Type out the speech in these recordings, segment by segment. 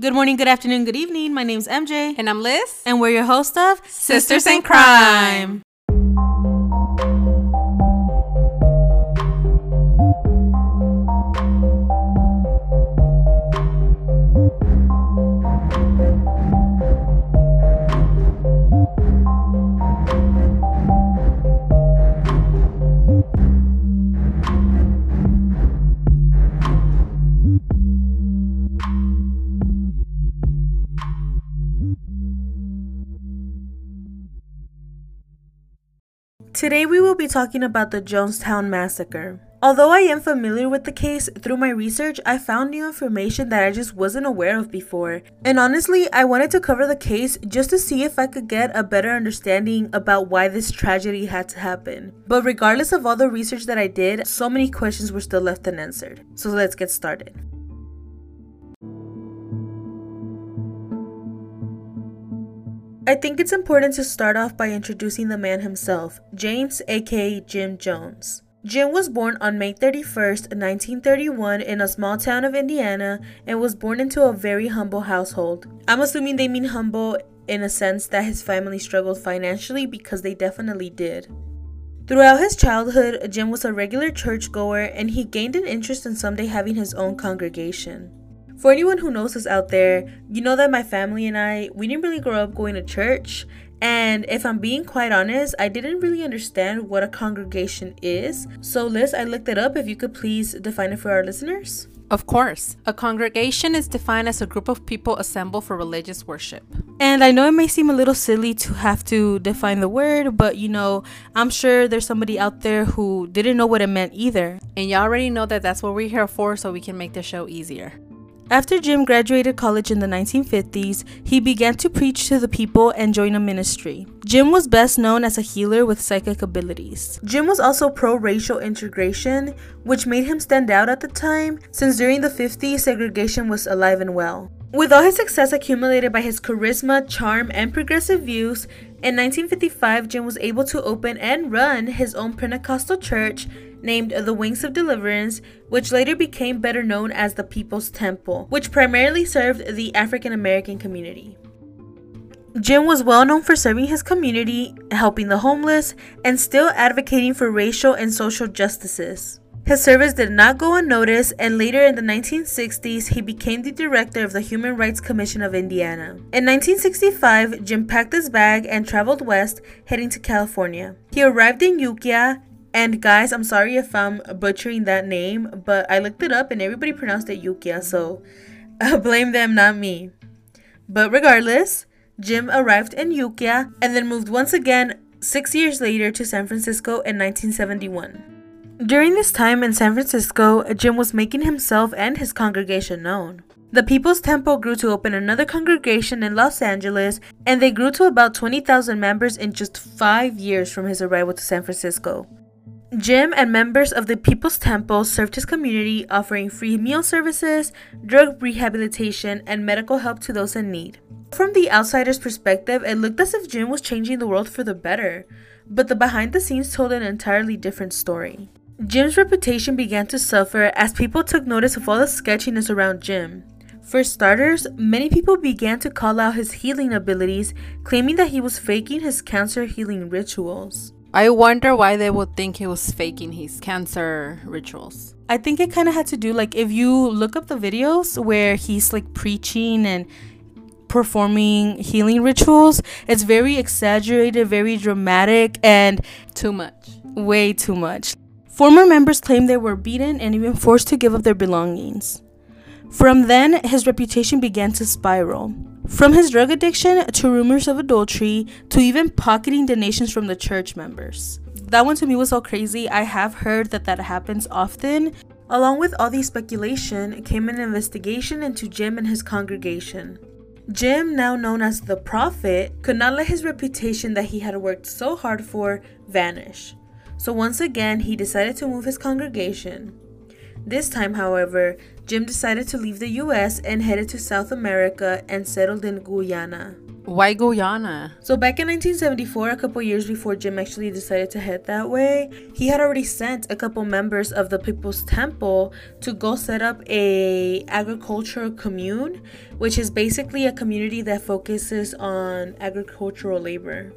Good morning, good afternoon, good evening. My name's MJ. And I'm Liz. And we're your host of Sisters and Crime. Today we will be talking about the Jonestown Massacre. Although I am familiar with the case, through my research I found new information that I just wasn't aware of before. And honestly, I wanted to cover the case just to see if I could get a better understanding about why this tragedy had to happen. But regardless of all the research that I did, so many questions were still left unanswered. So let's get started. I think it's important to start off by introducing the man himself, James aka Jim Jones. Jim was born on May 31st, 1931, in a small town of Indiana and was born into a very humble household. I'm assuming they mean humble in a sense that his family struggled financially because they definitely did. Throughout his childhood, Jim was a regular churchgoer and he gained an interest in someday having his own congregation. For anyone who knows us out there, you know that my family and I, we didn't really grow up going to church. And if I'm being quite honest, I didn't really understand what a congregation is. So, Liz, I looked it up. If you could please define it for our listeners. Of course. A congregation is defined as a group of people assembled for religious worship. And I know it may seem a little silly to have to define the word, but you know, I'm sure there's somebody out there who didn't know what it meant either. And y'all already know that that's what we're here for, so we can make the show easier. After Jim graduated college in the 1950s, he began to preach to the people and join a ministry. Jim was best known as a healer with psychic abilities. Jim was also pro racial integration, which made him stand out at the time, since during the 50s, segregation was alive and well. With all his success accumulated by his charisma, charm, and progressive views, in 1955, Jim was able to open and run his own Pentecostal church named the Wings of Deliverance, which later became better known as the People's Temple, which primarily served the African American community. Jim was well known for serving his community, helping the homeless, and still advocating for racial and social justices. His service did not go unnoticed, and later in the 1960s, he became the director of the Human Rights Commission of Indiana. In 1965, Jim packed his bag and traveled west, heading to California. He arrived in Ukiah, and guys, I'm sorry if I'm butchering that name, but I looked it up and everybody pronounced it Yukia, so blame them, not me. But regardless, Jim arrived in Yukia and then moved once again six years later to San Francisco in 1971. During this time in San Francisco, Jim was making himself and his congregation known. The People's Temple grew to open another congregation in Los Angeles, and they grew to about 20,000 members in just five years from his arrival to San Francisco. Jim and members of the People's Temple served his community, offering free meal services, drug rehabilitation, and medical help to those in need. From the outsider's perspective, it looked as if Jim was changing the world for the better, but the behind the scenes told an entirely different story. Jim's reputation began to suffer as people took notice of all the sketchiness around Jim. For starters, many people began to call out his healing abilities, claiming that he was faking his cancer healing rituals. I wonder why they would think he was faking his cancer rituals. I think it kind of had to do like if you look up the videos where he's like preaching and performing healing rituals, it's very exaggerated, very dramatic, and too much. Way too much. Former members claim they were beaten and even forced to give up their belongings. From then, his reputation began to spiral. From his drug addiction to rumors of adultery to even pocketing donations from the church members. That one to me was so crazy. I have heard that that happens often. Along with all the speculation came an investigation into Jim and his congregation. Jim, now known as the Prophet, could not let his reputation that he had worked so hard for vanish. So once again, he decided to move his congregation. This time, however, Jim decided to leave the US and headed to South America and settled in Guyana. Why Guyana? So back in 1974, a couple years before Jim actually decided to head that way, he had already sent a couple members of the People's Temple to go set up a agricultural commune, which is basically a community that focuses on agricultural labor.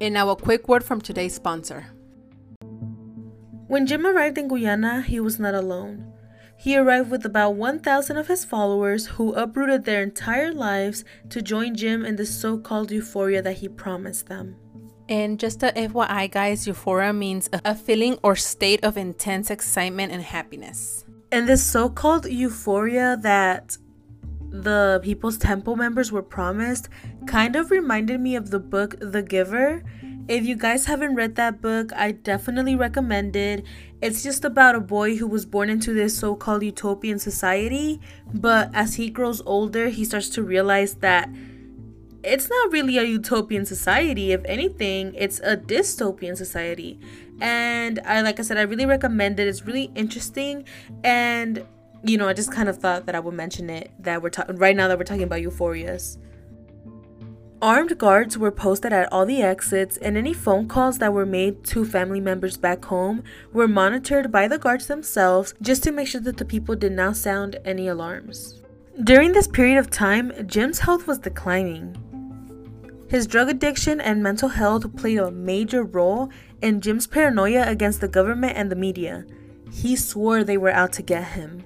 And now a quick word from today's sponsor. When Jim arrived in Guyana, he was not alone. He arrived with about 1,000 of his followers who uprooted their entire lives to join Jim in the so called euphoria that he promised them. And just a FYI, guys, euphoria means a feeling or state of intense excitement and happiness. And this so called euphoria that the People's Temple members were promised kind of reminded me of the book The Giver if you guys haven't read that book, I definitely recommend it. It's just about a boy who was born into this so called utopian society, but as he grows older, he starts to realize that it's not really a utopian society. If anything, it's a dystopian society. And I, like I said, I really recommend it. It's really interesting. And, you know, I just kind of thought that I would mention it that we're talking right now that we're talking about euphorias. Armed guards were posted at all the exits, and any phone calls that were made to family members back home were monitored by the guards themselves just to make sure that the people did not sound any alarms. During this period of time, Jim's health was declining. His drug addiction and mental health played a major role in Jim's paranoia against the government and the media. He swore they were out to get him.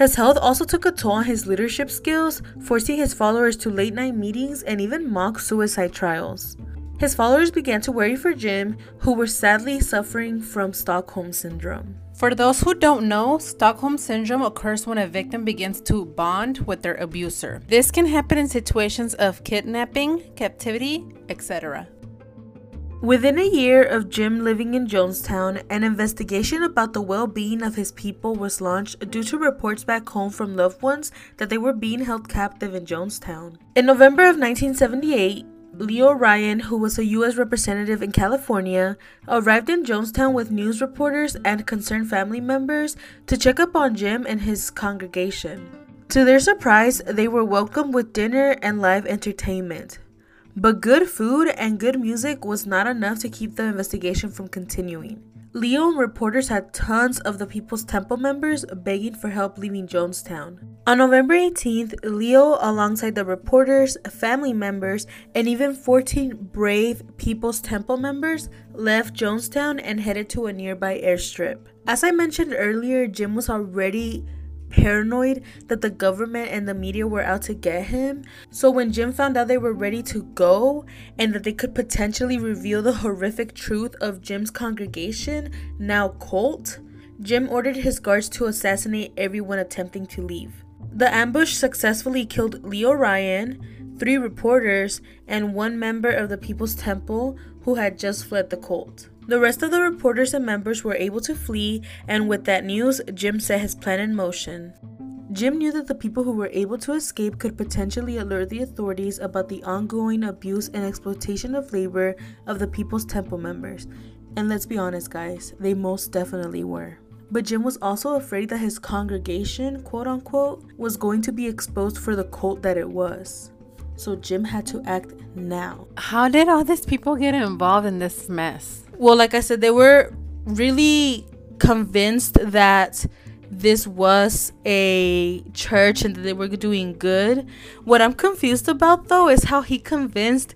His health also took a toll on his leadership skills, forcing his followers to late night meetings and even mock suicide trials. His followers began to worry for Jim, who were sadly suffering from Stockholm Syndrome. For those who don't know, Stockholm Syndrome occurs when a victim begins to bond with their abuser. This can happen in situations of kidnapping, captivity, etc. Within a year of Jim living in Jonestown, an investigation about the well being of his people was launched due to reports back home from loved ones that they were being held captive in Jonestown. In November of 1978, Leo Ryan, who was a U.S. representative in California, arrived in Jonestown with news reporters and concerned family members to check up on Jim and his congregation. To their surprise, they were welcomed with dinner and live entertainment. But good food and good music was not enough to keep the investigation from continuing. Leo and reporters had tons of the People's Temple members begging for help leaving Jonestown. On November 18th, Leo, alongside the reporters, family members, and even 14 brave People's Temple members, left Jonestown and headed to a nearby airstrip. As I mentioned earlier, Jim was already paranoid that the government and the media were out to get him. So when Jim found out they were ready to go and that they could potentially reveal the horrific truth of Jim's congregation, now cult, Jim ordered his guards to assassinate everyone attempting to leave. The ambush successfully killed Leo Ryan, three reporters, and one member of the People's Temple who had just fled the cult. The rest of the reporters and members were able to flee, and with that news, Jim set his plan in motion. Jim knew that the people who were able to escape could potentially alert the authorities about the ongoing abuse and exploitation of labor of the People's Temple members. And let's be honest, guys, they most definitely were. But Jim was also afraid that his congregation, quote unquote, was going to be exposed for the cult that it was. So Jim had to act now. How did all these people get involved in this mess? Well, like I said, they were really convinced that this was a church and that they were doing good. What I'm confused about though is how he convinced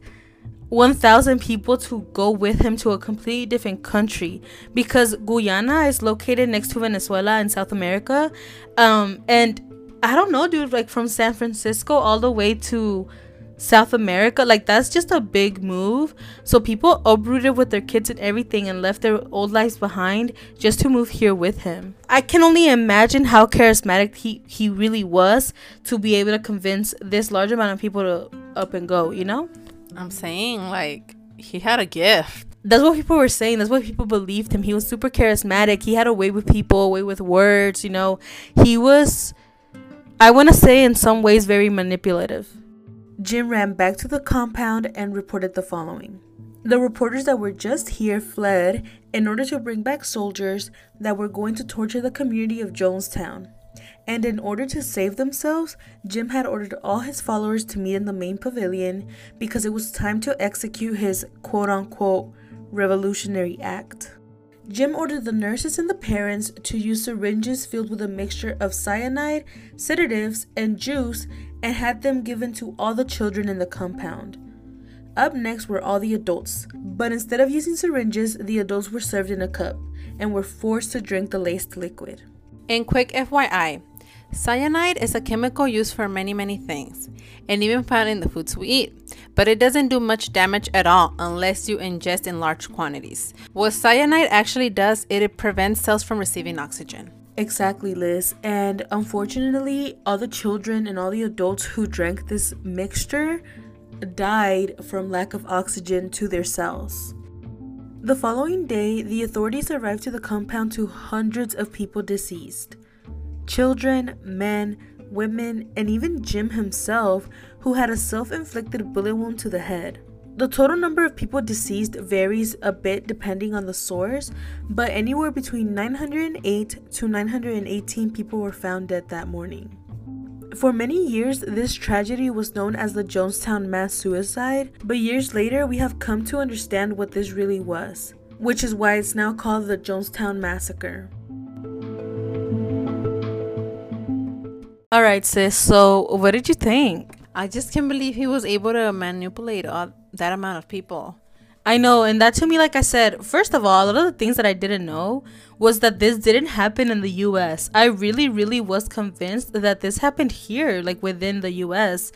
1,000 people to go with him to a completely different country because Guyana is located next to Venezuela in South America. Um, and I don't know, dude, like from San Francisco all the way to South America, like that's just a big move. So people uprooted with their kids and everything and left their old lives behind just to move here with him. I can only imagine how charismatic he, he really was to be able to convince this large amount of people to up and go, you know? I'm saying like he had a gift. That's what people were saying. That's what people believed him. He was super charismatic. He had a way with people, a way with words, you know. He was I want to say in some ways very manipulative. Jim ran back to the compound and reported the following. The reporters that were just here fled in order to bring back soldiers that were going to torture the community of Jonestown. and in order to save themselves, Jim had ordered all his followers to meet in the main pavilion because it was time to execute his quote unquote revolutionary act. Jim ordered the nurses and the parents to use syringes filled with a mixture of cyanide, sedatives, and juice and had them given to all the children in the compound. Up next were all the adults, but instead of using syringes, the adults were served in a cup and were forced to drink the laced liquid. And quick FYI, cyanide is a chemical used for many, many things, and even found in the foods we eat, but it doesn't do much damage at all unless you ingest in large quantities. What cyanide actually does, it prevents cells from receiving oxygen. Exactly, Liz. And unfortunately, all the children and all the adults who drank this mixture died from lack of oxygen to their cells. The following day, the authorities arrived to the compound to hundreds of people deceased children, men, women, and even Jim himself, who had a self inflicted bullet wound to the head. The total number of people deceased varies a bit depending on the source, but anywhere between 908 to 918 people were found dead that morning. For many years, this tragedy was known as the Jonestown mass suicide, but years later, we have come to understand what this really was, which is why it's now called the Jonestown Massacre. Alright, sis, so what did you think? I just can't believe he was able to manipulate all that amount of people. I know, and that to me, like I said, first of all, a lot of the things that I didn't know was that this didn't happen in the US. I really, really was convinced that this happened here, like within the US.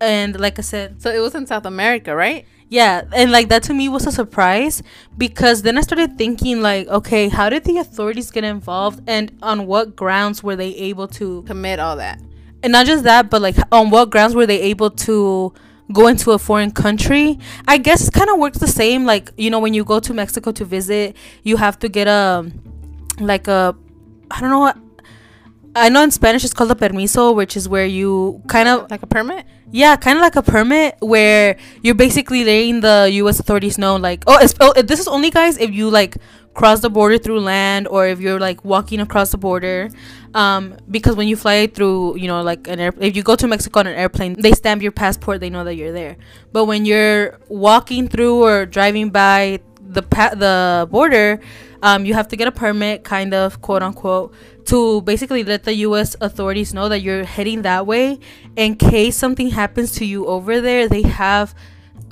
And like I said, so it was in South America, right? Yeah, and like that to me was a surprise because then I started thinking like, okay, how did the authorities get involved and on what grounds were they able to commit all that? And not just that, but like on what grounds were they able to go into a foreign country. I guess it kind of works the same. Like you know, when you go to Mexico to visit, you have to get a like a I don't know what. I know in Spanish it's called a permiso, which is where you kind of like a permit. Yeah, kind of like a permit where you're basically letting the U.S. authorities know, like, oh, oh, this is only guys if you like cross the border through land or if you're like walking across the border um, because when you fly through you know like an air if you go to mexico on an airplane they stamp your passport they know that you're there. But when you're walking through or driving by the pa- the border um, you have to get a permit kind of quote unquote to basically let the US authorities know that you're heading that way. In case something happens to you over there they have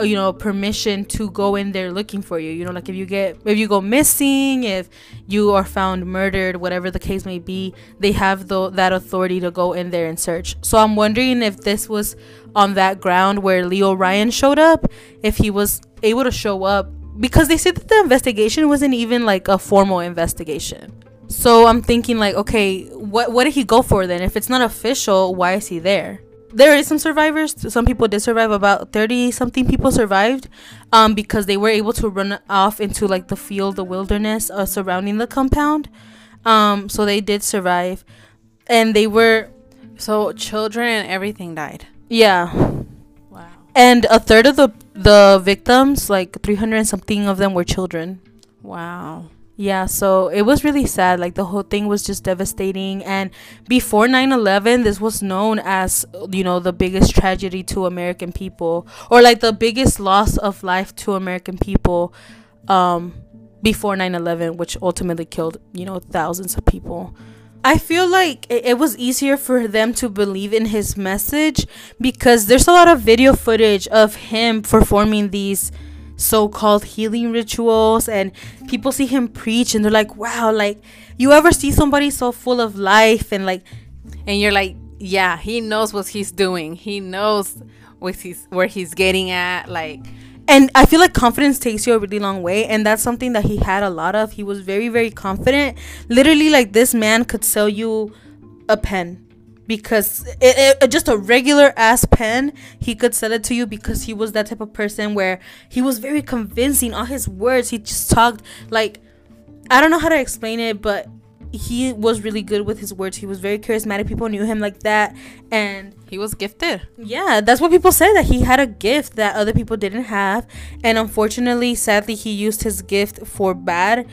Uh, you know permission to go in there looking for you. You know like if you get if you go missing if you are found murdered whatever the case may be they have the, that authority to go in there and search. So i'm wondering if this was on that ground where leo ryan showed up if he was able to show up because they said that the investigation wasn't even like a formal investigation. So i'm thinking like okay what what did he go for then? If it's not official why is he there there is some survivors. Some people did survive. About thirty something people survived, um, because they were able to run off into like the field, the wilderness uh, surrounding the compound. Um, so they did survive, and they were. So children and everything died. Yeah. Wow. And a third of the the victims, like three hundred something of them, were children. Wow yeah so it was really sad like the whole thing was just devastating and before 9-11 this was known as you know the biggest tragedy to american people or like the biggest loss of life to american people um before 9-11 which ultimately killed you know thousands of people. I feel like it was easier for them to believe in his message because there's a lot of video footage of him performing these so-called healing rituals and people see him preach and they're like wow like you ever see somebody so full of life and like and you're like yeah he knows what he's doing. He knows what he's where he's getting at like. And i feel like confidence takes you a really long way and that's something that he had a lot of. He was very very confident. Literally like this man could sell you a pen because it, it, just a regular ass pen he could sell it to you because he was that type of person where he was very convincing. All his words he just talked like i don't know how to explain it but he was really good with his words. He was very charismatic. People knew him like that. And he was gifted. Yeah that's what people say that he had a gift that other people didn't have. And unfortunately sadly he used his gift for bad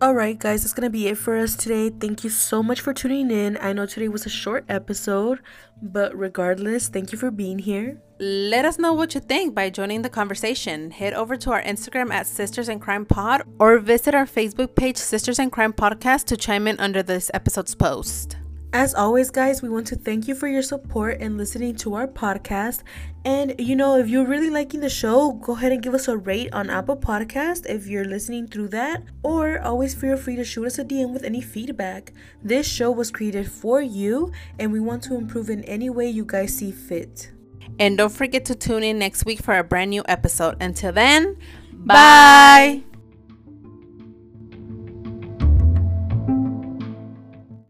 Alright, guys, that's gonna be it for us today. Thank you so much for tuning in. I know today was a short episode, but regardless, thank you for being here. Let us know what you think by joining the conversation. Head over to our Instagram at Sisters and Crime Pod or visit our Facebook page, Sisters and Crime Podcast, to chime in under this episode's post. As always, guys, we want to thank you for your support and listening to our podcast. And you know, if you're really liking the show, go ahead and give us a rate on Apple Podcast if you're listening through that, or always feel free to shoot us a DM with any feedback. This show was created for you, and we want to improve in any way you guys see fit. And don't forget to tune in next week for a brand new episode. Until then, bye. bye.